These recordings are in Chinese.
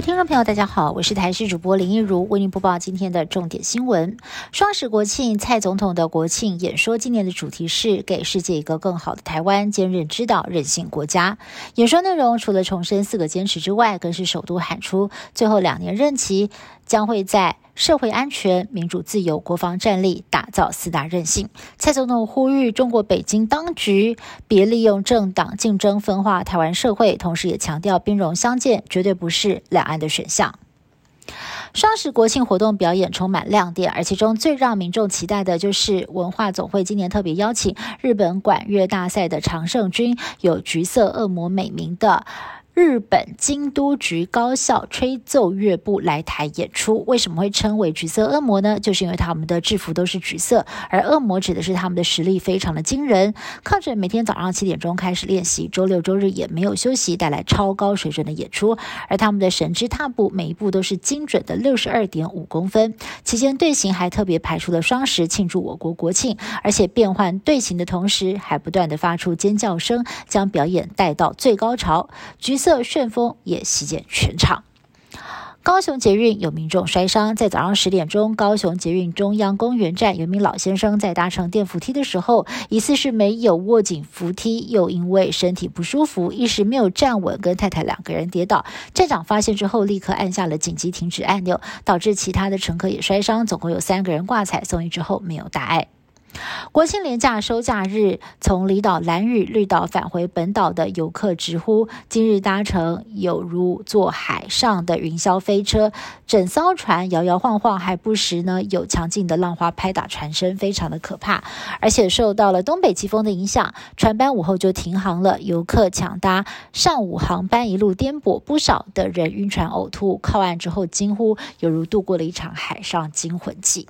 听众朋友，大家好，我是台视主播林一如，为您播报今天的重点新闻。双十国庆，蔡总统的国庆演说，今年的主题是“给世界一个更好的台湾，坚韧之道，任性国家”。演说内容除了重申四个坚持之外，更是首度喊出，最后两年任期将会在。社会安全、民主自由、国防战力，打造四大韧性。蔡总统呼吁中国北京当局别利用政党竞争分化台湾社会，同时也强调兵戎相见绝对不是两岸的选项。双十国庆活动表演充满亮点，而其中最让民众期待的就是文化总会今年特别邀请日本管乐大赛的常胜军，有“橘色恶魔”美名的。日本京都局高校吹奏乐部来台演出，为什么会称为橘色恶魔呢？就是因为他们的制服都是橘色，而恶魔指的是他们的实力非常的惊人。靠着每天早上七点钟开始练习，周六周日也没有休息，带来超高水准的演出。而他们的神之踏步，每一步都是精准的六十二点五公分。期间队形还特别排出了双十庆祝我国国庆，而且变换队形的同时，还不断的发出尖叫声，将表演带到最高潮。橘色。色旋风也席卷全场。高雄捷运有民众摔伤，在早上十点钟，高雄捷运中央公园站有名老先生在搭乘电扶梯的时候，疑似是没有握紧扶梯，又因为身体不舒服，一时没有站稳，跟太太两个人跌倒。站长发现之后，立刻按下了紧急停止按钮，导致其他的乘客也摔伤，总共有三个人挂彩，送医之后没有大碍。国庆连假收假日，从离岛蓝屿绿岛返回本岛的游客直呼，今日搭乘有如坐海上的云霄飞车，整艘船摇摇晃晃，还不时呢有强劲的浪花拍打船身，非常的可怕。而且受到了东北季风的影响，船班午后就停航了，游客抢搭上午航班，一路颠簸，不少的人晕船呕吐，靠岸之后惊呼，犹如度过了一场海上惊魂记。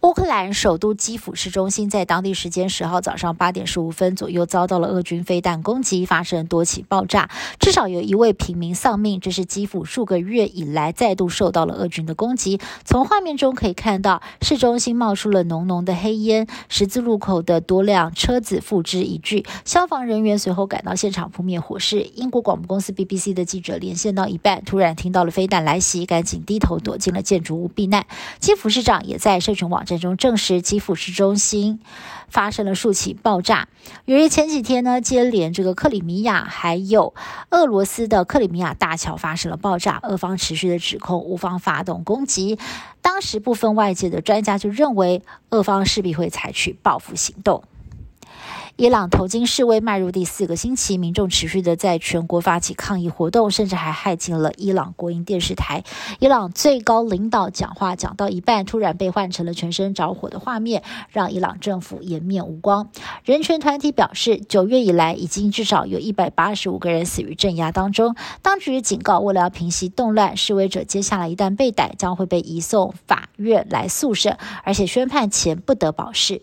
乌克兰首都基辅市中心在当地时间十号早上八点十五分左右遭到了俄军飞弹攻击，发生多起爆炸，至少有一位平民丧命。这是基辅数个月以来再度受到了俄军的攻击。从画面中可以看到，市中心冒出了浓浓的黑烟，十字路口的多辆车子付之一炬，消防人员随后赶到现场扑灭火势。英国广播公司 BBC 的记者连线到一半，突然听到了飞弹来袭，赶紧低头躲进了建筑物避难。基辅市长也在社群网站中证实，基辅市中心发生了数起爆炸。由于前几天呢，接连这个克里米亚还有俄罗斯的克里米亚大桥发生了爆炸，俄方持续的指控乌方发动攻击。当时部分外界的专家就认为，俄方势必会采取报复行动。伊朗头巾示威迈入第四个星期，民众持续的在全国发起抗议活动，甚至还害进了伊朗国营电视台。伊朗最高领导讲话讲到一半，突然被换成了全身着火的画面，让伊朗政府颜面无光。人权团体表示，九月以来已经至少有一百八十五个人死于镇压当中。当局警告，为了平息动乱，示威者接下来一旦被逮，将会被移送法院来诉审，而且宣判前不得保释。